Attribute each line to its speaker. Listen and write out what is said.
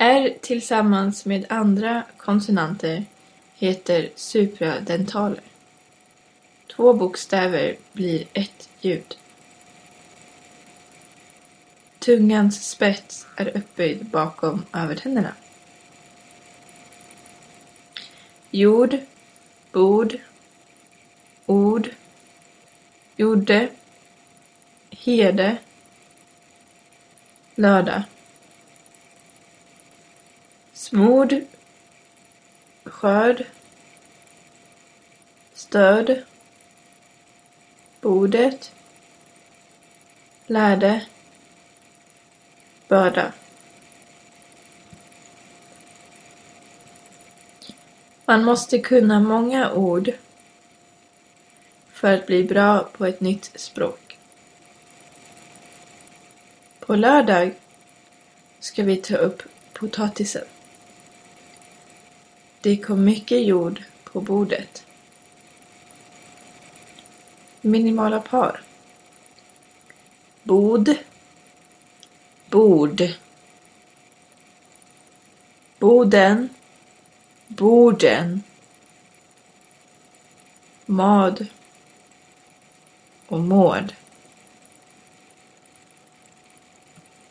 Speaker 1: R tillsammans med andra konsonanter heter supradentaler. Två bokstäver blir ett ljud. Tungans spets är uppböjd bakom övertänderna. Jord, bord, ord, gjorde, herde, lördag. Smord, skörd, stöd, bordet, lärde, börda. Man måste kunna många ord för att bli bra på ett nytt språk. På lördag ska vi ta upp potatisen. Det kom mycket jord på bordet. Minimala par. Bod. Bord. Boden. Borden. Mad. Och mård.